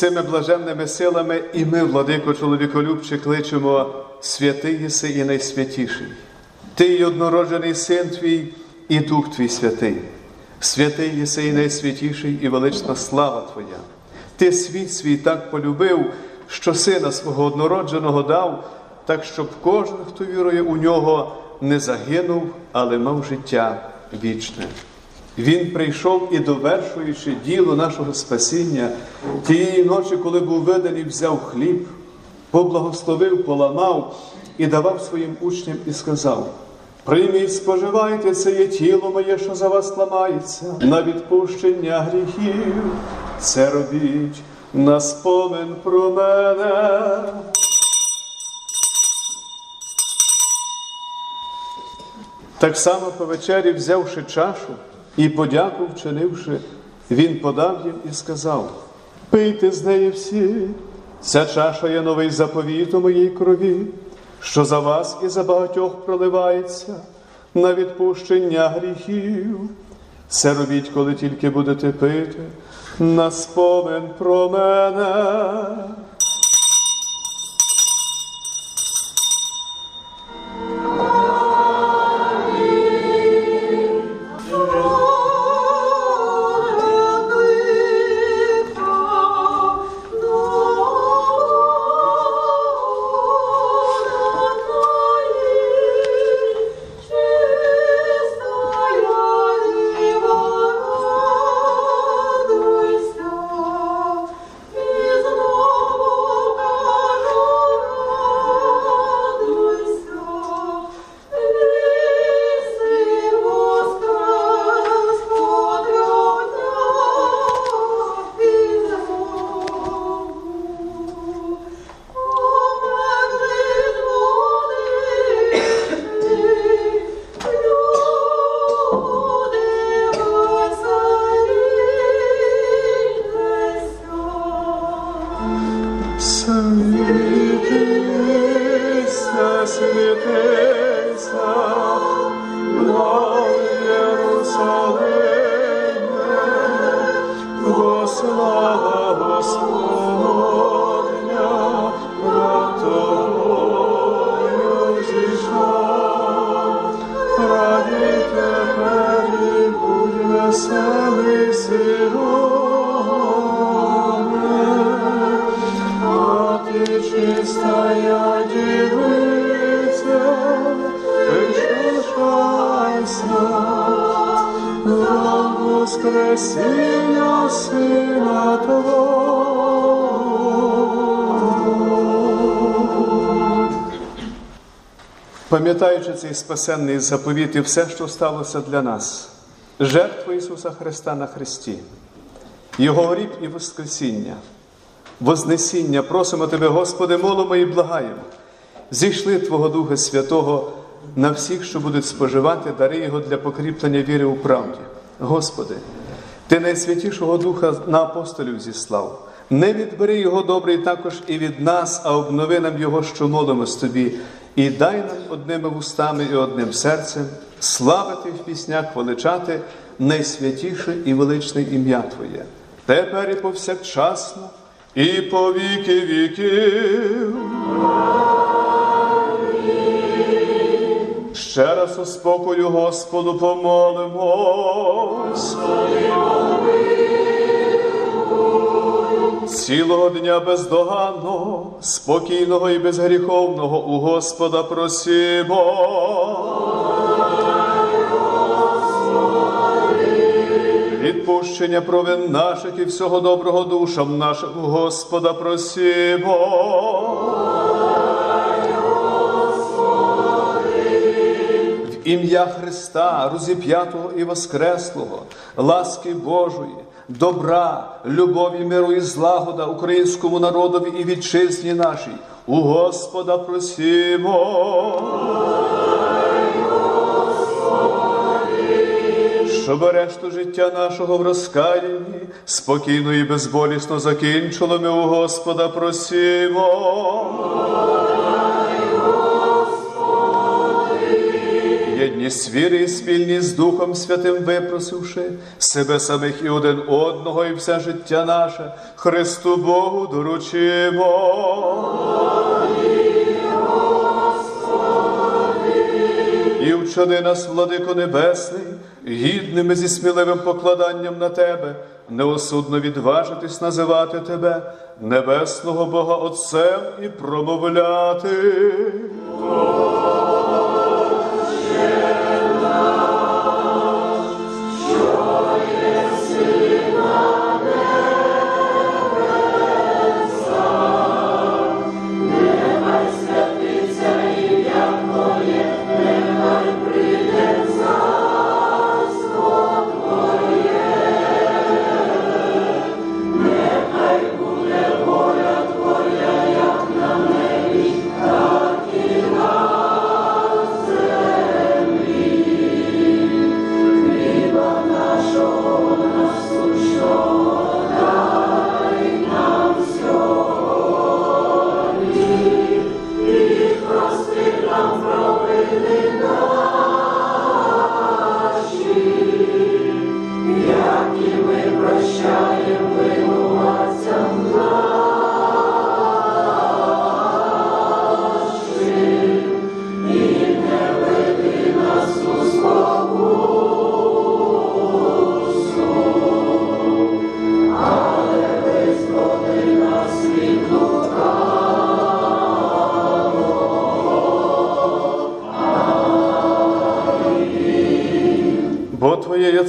Цими блаженними силами і ми, владико чоловіколюбче, кличемо святий єси і найсвятіший. Ти і однороджений син твій, і Дух твій святий. Святий єси і найсвятіший, і велична слава Твоя. Ти світ свій так полюбив, що сина свого однородженого дав, так щоб кожен, хто вірує у нього, не загинув, але мав життя вічне. Він прийшов і, довершуючи діло нашого спасіння, тієї ночі, коли був виданий, взяв хліб, поблагословив, поламав і давав своїм учням і сказав: Прийміть, споживайте, це є тіло моє, що за вас ламається, на відпущення гріхів. Це робіть на спомин про мене. Так само по вечері, взявши чашу і подяку вчинивши, він подав їм і сказав: Пийте з неї всі, ця чаша є новий заповіт у моїй крові, що за вас і за багатьох проливається на відпущення гріхів. Це робіть, коли тільки будете пити, на спомин про мене. Пам'ятаючи цей спасенний заповіт і все, що сталося для нас, жертва Ісуса Христа на Христі, Його гріб і Воскресіння, Вознесіння, просимо Тебе, Господи, молимо і благаємо. Зійшли Твого Духа Святого на всіх, що будуть споживати дари Його для покріплення віри у правді. Господи, Ти найсвятішого Духа на апостолів зіслав. Не відбери Його добрий також і від нас, а обнови нам Його, що молимось Тобі, і дай нам одними вустами і одним серцем славити в піснях, величати найсвятіше і величне ім'я Твоє. Тепер і повсякчасно, і по віки віків. Ще раз у спокою Господу помолимось. Цілого дня бездоганного, спокійного і безгріховного у Господа просимо. Відпущення провин наших і всього доброго душам нашим Господа просимо. В ім'я Христа, розіп'ятого і воскреслого, ласки Божої, добра, любові, миру і злагода українському народові і вітчизні нашій. У Господа просимо. Щоб решту життя нашого в розкаянні спокійно і безболісно закінчило, ми у Господа просимо. Єдні і свіри і спільні з Духом Святим випросивши себе самих і один одного, і все життя наше Христу Богу доручимо. І вчини нас, владико Небесний, гідними зі сміливим покладанням на Тебе, неосудно відважитись називати Тебе, небесного Бога Отцем і промовляти.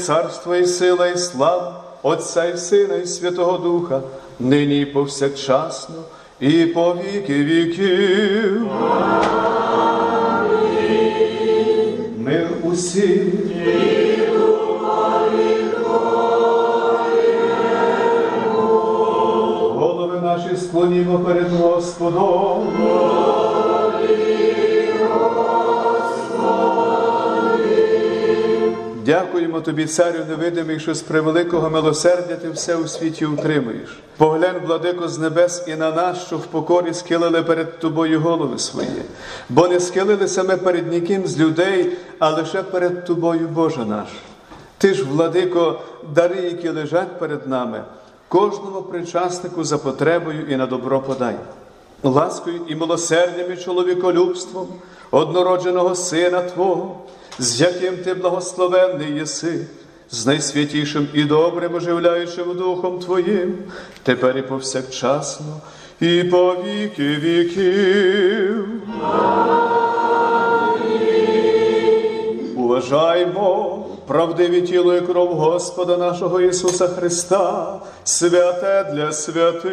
Царство і сила, і слава, Отця і Сина, і Святого Духа, нині і повсякчасно, і по віки віків. Мир усім. Голови наші склонімо перед Господом. Тобі, царю невидимий, що з превеликого милосердя ти все у світі утримуєш. Поглянь, владико, з небес і на нас, що в покорі схилили перед тобою голови свої, бо не схилили саме перед ніким з людей, а лише перед тобою, Боже наш. Ти ж, владико, дари, які лежать перед нами, кожному причаснику за потребою і на добро подай. Ласкою і милосердям і чоловіколюбством однородженого Сина Твого, з яким ти благословенний єси, з найсвятішим і добрим, оживляючим Духом Твоїм, тепер і повсякчасно, і по віки віків. Уважаймо правдиві тіло і кров Господа нашого Ісуса Христа, святе для святих.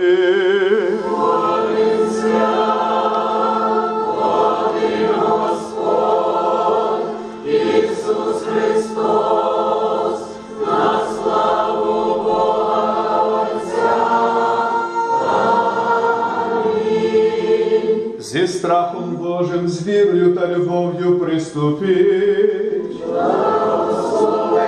Страхом Божим, з вірою та любов'ю приступіть. Господь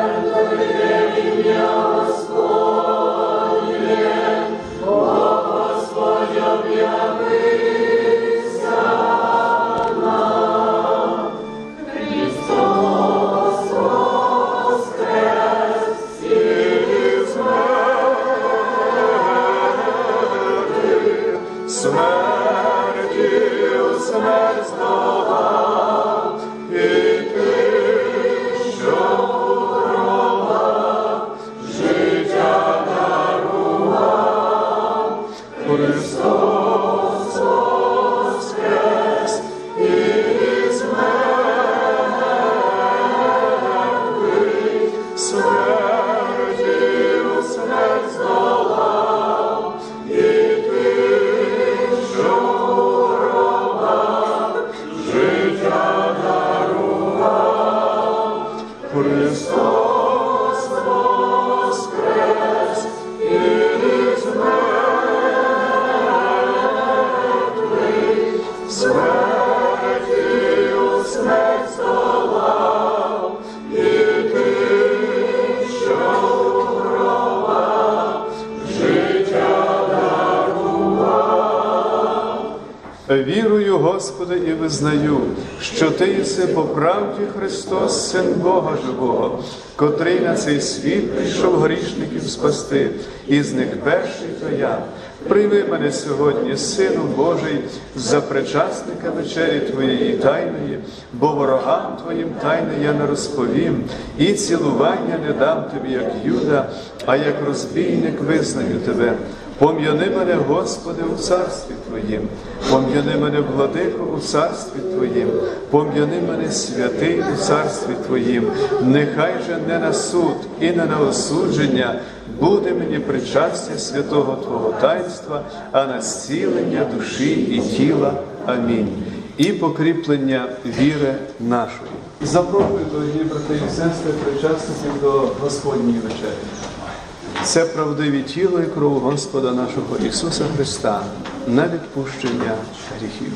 єси по правді Христос, Син Бога Живого, котрий на цей світ прийшов грішників спасти, і з них перший то я. Прийми мене сьогодні, Сину Божий, за причасника вечері Твоєї тайної, бо ворогам Твоїм тайне я не розповім, і цілування не дам тобі, як Юда, а як розбійник визнаю тебе. Пом'яни мене, Господи, у царстві Твоїм, пом'яни мене, владико, у царстві Твоїм, пом'яни мене святий у царстві Твоїм, нехай же не на суд і не на осудження буде мені причастя святого Твого таїнства, а на зцілення душі і тіла. Амінь. І покріплення віри нашої. Запрошую, дорогі брати і сестри, причасників до Господньої вечері. Це правдиві тіло і кров Господа нашого Ісуса Христа на відпущення гріхів.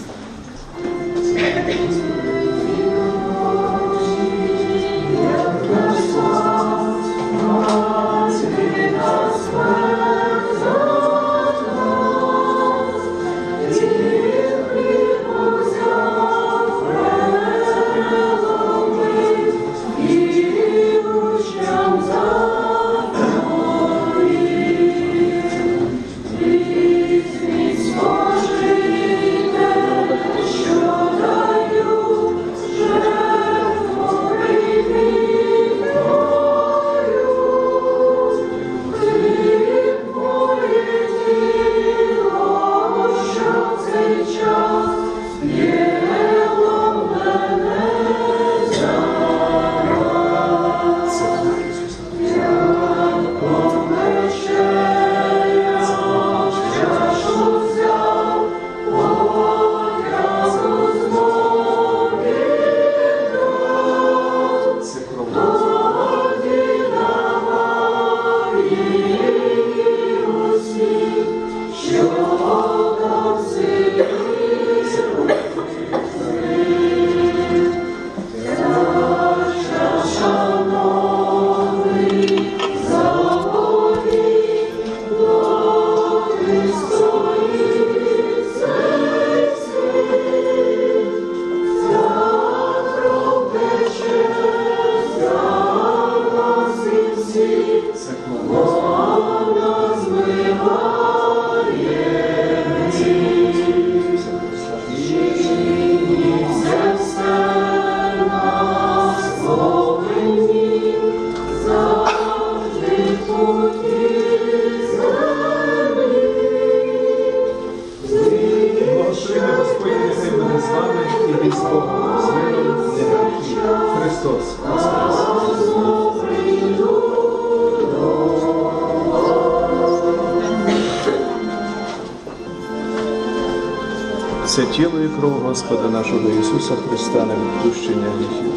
Ісуса Христа на відпущення гріхів.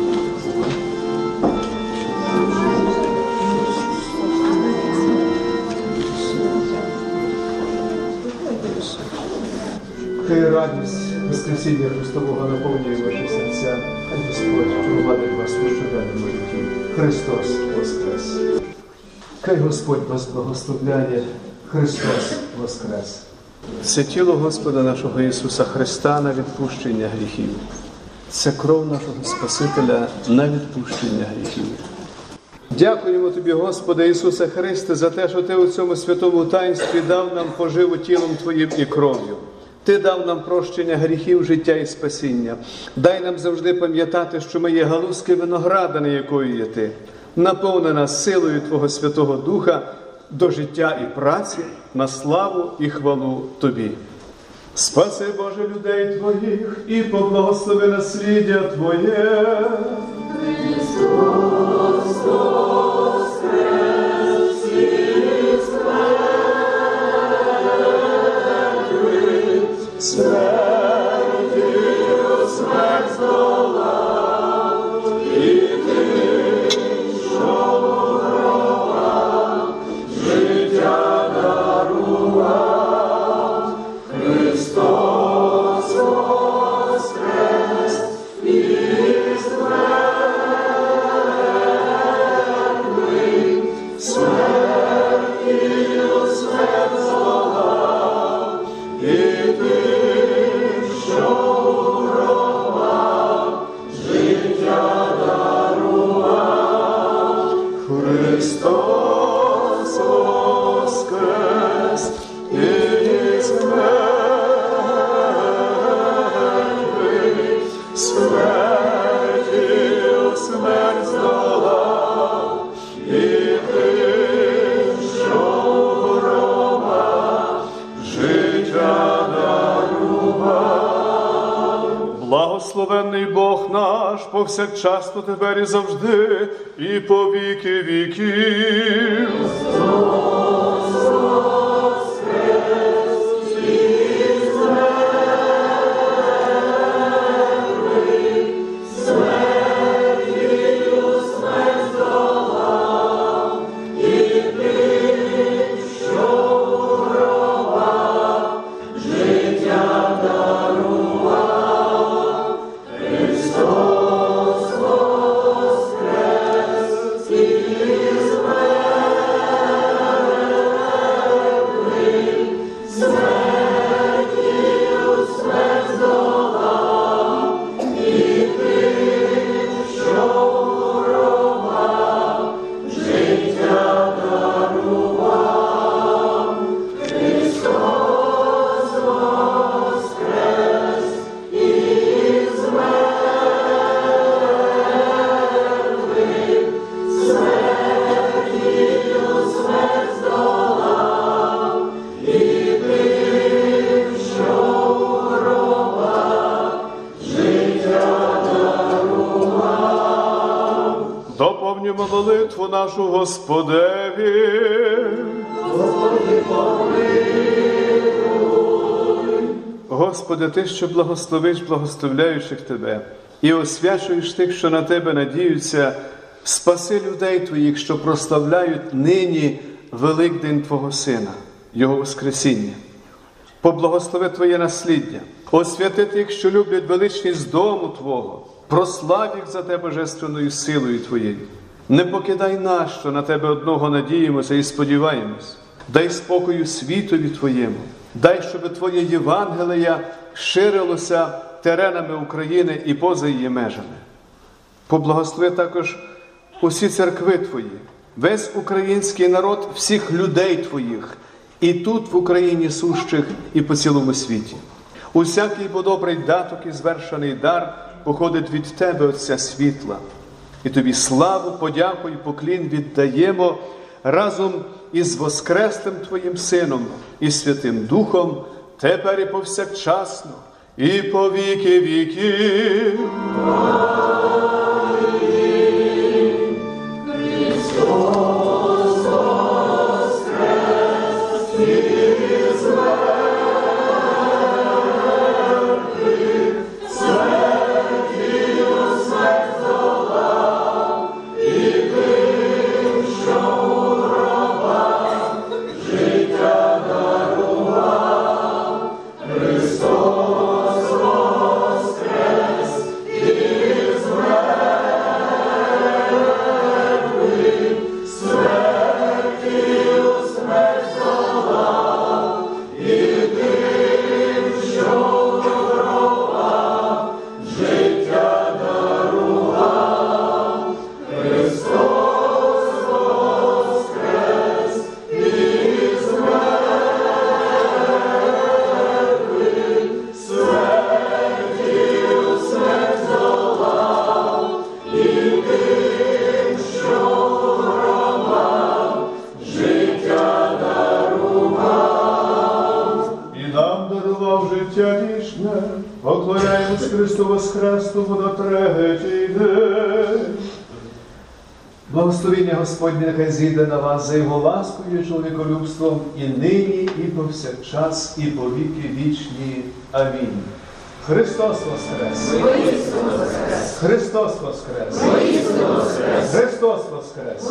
Хай радість Воскресіння Христового наповнює ваші серця, хай Господь провадить вас у щоденному житті. Христос Воскрес! Хай Господь вас благословляє, Христос Воскрес! Це тіло Господа нашого Ісуса Христа на відпущення гріхів. Це кров нашого Спасителя на відпущення гріхів. Дякуємо Тобі, Господи Ісусе Христе, за те, що Ти у цьому святому таїнстві дав нам поживу тілом Твоїм і кров'ю. Ти дав нам прощення гріхів, життя і спасіння. Дай нам завжди пам'ятати, що ми є галузки винограда, на якою є ти. Наповни нас силою Твого Святого Духа до життя і праці, на славу і хвалу Тобі. Спаси, Боже, людей Твоїх і поблагослови насліддя Твоє. Іди повсякчасно тепер і завжди, і по віки віків. Молитву нашу Господеві. Господи, Ти, що благословиш благословляючих Тебе і освячуєш тих, що на Тебе надіються, спаси людей Твоїх, що прославляють нині Великдень Твого Сина, Його Воскресіння. Поблагослови Твоє насліддя, освяти тих, що люблять величність дому Твого, прослав їх за Тебе божественною силою Твоєю. Не покидай нас, що на Тебе одного надіємося і сподіваємось. Дай спокою світові Твоєму, дай, щоб Твоє Євангелія ширилося теренами України і поза її межами. Поблагослови також усі церкви Твої, весь український народ, всіх людей Твоїх, і тут, в Україні сущих, і по цілому світі. Усякий бо добрий даток і звершений дар походить від Тебе, Отця світла, і тобі славу, подяку і поклін віддаємо разом із Воскреслим Твоїм Сином і Святим Духом, тепер і повсякчасно, і по віки віків. Господнє нехай зійде на вас за його ласкою, і чоловіколюбством і нині, і повсякчас, і по віки вічні. Амінь. Христос Воскрес! Христос Воскрес! Христос Воскрес!